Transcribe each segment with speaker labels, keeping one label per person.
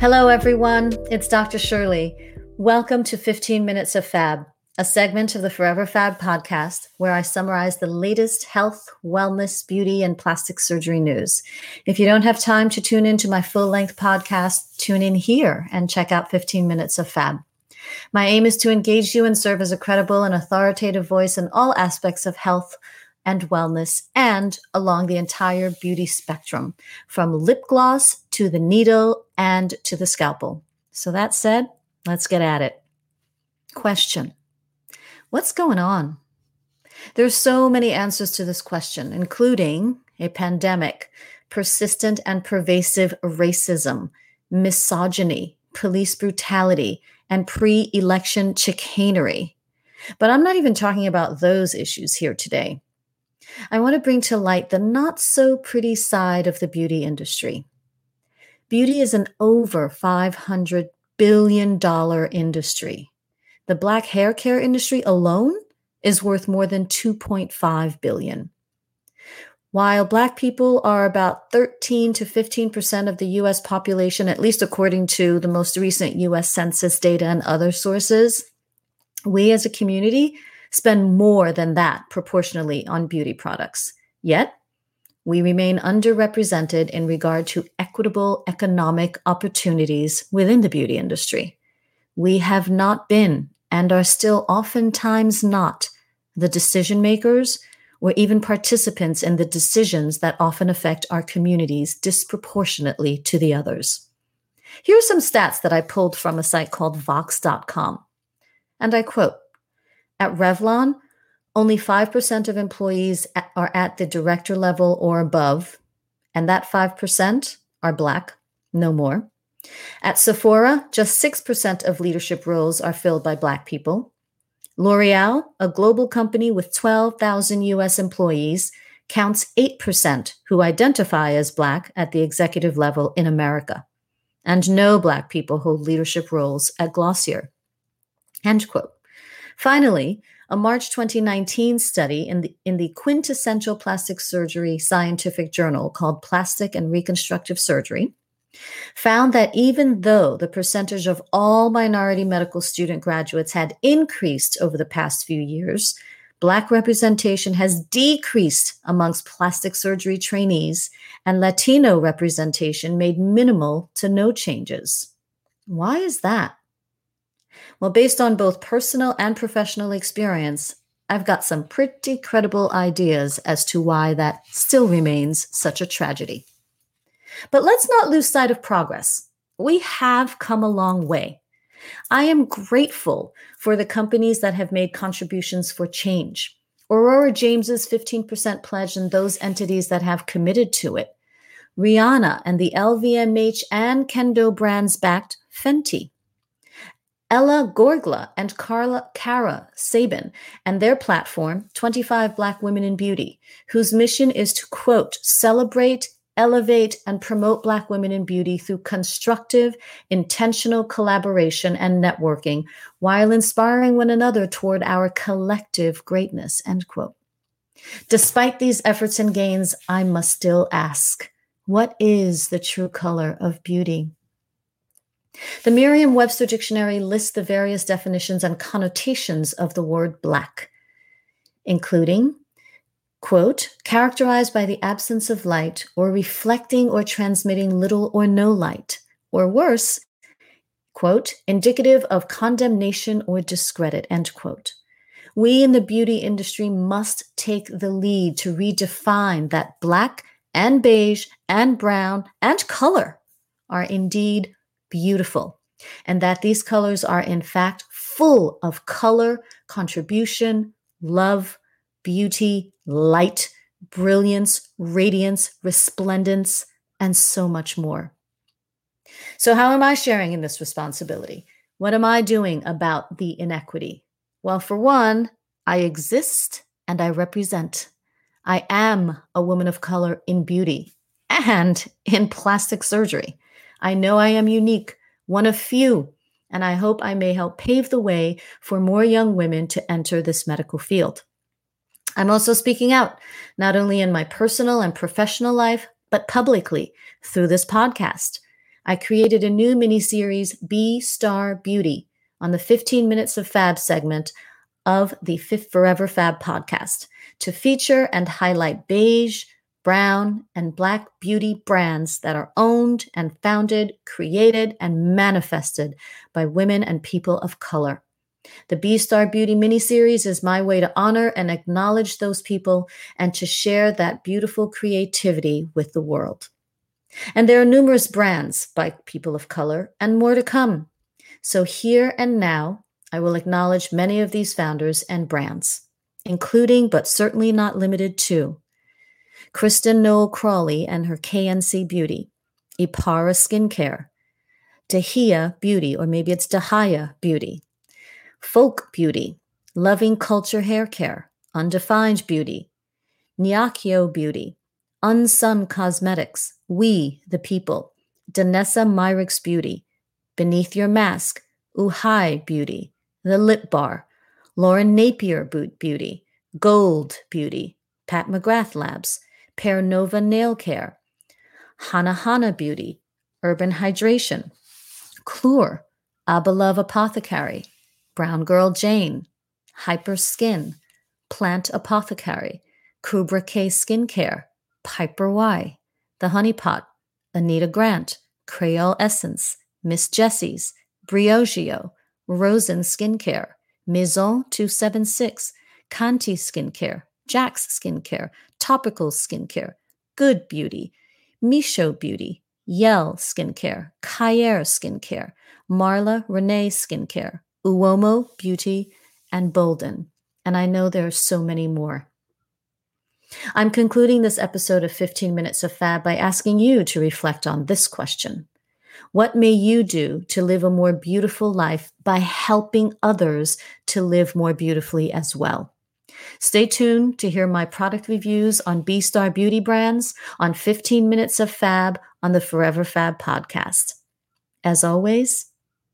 Speaker 1: Hello, everyone. It's Dr. Shirley. Welcome to 15 Minutes of Fab, a segment of the Forever Fab podcast where I summarize the latest health, wellness, beauty, and plastic surgery news. If you don't have time to tune into my full length podcast, tune in here and check out 15 Minutes of Fab. My aim is to engage you and serve as a credible and authoritative voice in all aspects of health, and wellness and along the entire beauty spectrum, from lip gloss to the needle and to the scalpel. So, that said, let's get at it. Question What's going on? There's so many answers to this question, including a pandemic, persistent and pervasive racism, misogyny, police brutality, and pre election chicanery. But I'm not even talking about those issues here today. I want to bring to light the not so pretty side of the beauty industry. Beauty is an over $500 billion industry. The black hair care industry alone is worth more than 2.5 billion. While black people are about 13 to 15% of the US population, at least according to the most recent US Census data and other sources, we as a community spend more than that proportionally on beauty products. Yet, we remain underrepresented in regard to equitable economic opportunities within the beauty industry. We have not been and are still oftentimes not the decision makers or even participants in the decisions that often affect our communities disproportionately to the others. Here are some stats that I pulled from a site called Vox.com. And I quote at Revlon, only 5% of employees are at the director level or above, and that 5% are Black, no more. At Sephora, just 6% of leadership roles are filled by Black people. L'Oreal, a global company with 12,000 US employees, counts 8% who identify as Black at the executive level in America. And no Black people hold leadership roles at Glossier. End quote. Finally, a March 2019 study in the, in the quintessential plastic surgery scientific journal called Plastic and Reconstructive Surgery found that even though the percentage of all minority medical student graduates had increased over the past few years, Black representation has decreased amongst plastic surgery trainees, and Latino representation made minimal to no changes. Why is that? Well, based on both personal and professional experience, I've got some pretty credible ideas as to why that still remains such a tragedy. But let's not lose sight of progress. We have come a long way. I am grateful for the companies that have made contributions for change. Aurora James's 15% pledge and those entities that have committed to it. Rihanna and the LVMH and Kendo brands backed Fenty. Ella Gorgla and Carla Cara Sabin and their platform, 25 Black Women in Beauty, whose mission is to quote, celebrate, elevate, and promote Black women in beauty through constructive, intentional collaboration and networking while inspiring one another toward our collective greatness, end quote. Despite these efforts and gains, I must still ask, what is the true color of beauty? The Merriam Webster Dictionary lists the various definitions and connotations of the word black, including quote, characterized by the absence of light or reflecting or transmitting little or no light, or worse, quote, indicative of condemnation or discredit, end quote. We in the beauty industry must take the lead to redefine that black and beige and brown and color are indeed beautiful, and that these colors are in fact full of color, contribution, love, beauty, light, brilliance, radiance, resplendence, and so much more. So, how am I sharing in this responsibility? What am I doing about the inequity? Well, for one, I exist and I represent. I am a woman of color in beauty and in plastic surgery. I know I am unique, one of few, and I hope I may help pave the way for more young women to enter this medical field. I'm also speaking out, not only in my personal and professional life, but publicly through this podcast. I created a new mini series, B Star Beauty, on the 15 Minutes of Fab segment of the Fifth Forever Fab podcast to feature and highlight beige, brown, and black beauty brands that are owned and founded, created, and manifested by women and people of color. The B Star Beauty mini series is my way to honor and acknowledge those people and to share that beautiful creativity with the world. And there are numerous brands by people of color and more to come. So, here and now, I will acknowledge many of these founders and brands, including but certainly not limited to Kristen Noel Crawley and her KNC Beauty, Epara Skincare, Dahia Beauty, or maybe it's Dahia Beauty, Folk Beauty, Loving Culture Hair Care, Undefined Beauty, Nyakio Beauty, Unsung Cosmetics, We the People, Danessa Myricks Beauty, Beneath Your Mask, Uhai Beauty, The Lip Bar, Lauren Napier Boot Beauty, Gold Beauty, Pat McGrath Labs, Pear Nova Nail Care, Hana Hana Beauty, Urban Hydration, Clure, Abalove Apothecary, Brown Girl Jane, Hyper Skin, Plant Apothecary, Kubra K Skincare, Piper Y, The Honeypot, Anita Grant, Creole Essence, Miss Jessie's, Briogeo, Rosen Skincare, Maison 276, Kanti Skincare, Jack's Skincare, Topical Skincare, Good Beauty, Mischo Beauty, Yell Skincare, Kayer Skincare, Marla Renee Skincare, Uoma Beauty, and Bolden. And I know there are so many more. I'm concluding this episode of 15 Minutes of Fab by asking you to reflect on this question What may you do to live a more beautiful life by helping others to live more beautifully as well? Stay tuned to hear my product reviews on B Star Beauty brands on 15 Minutes of Fab on the Forever Fab podcast. As always,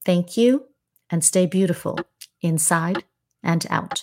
Speaker 1: thank you and stay beautiful inside and out.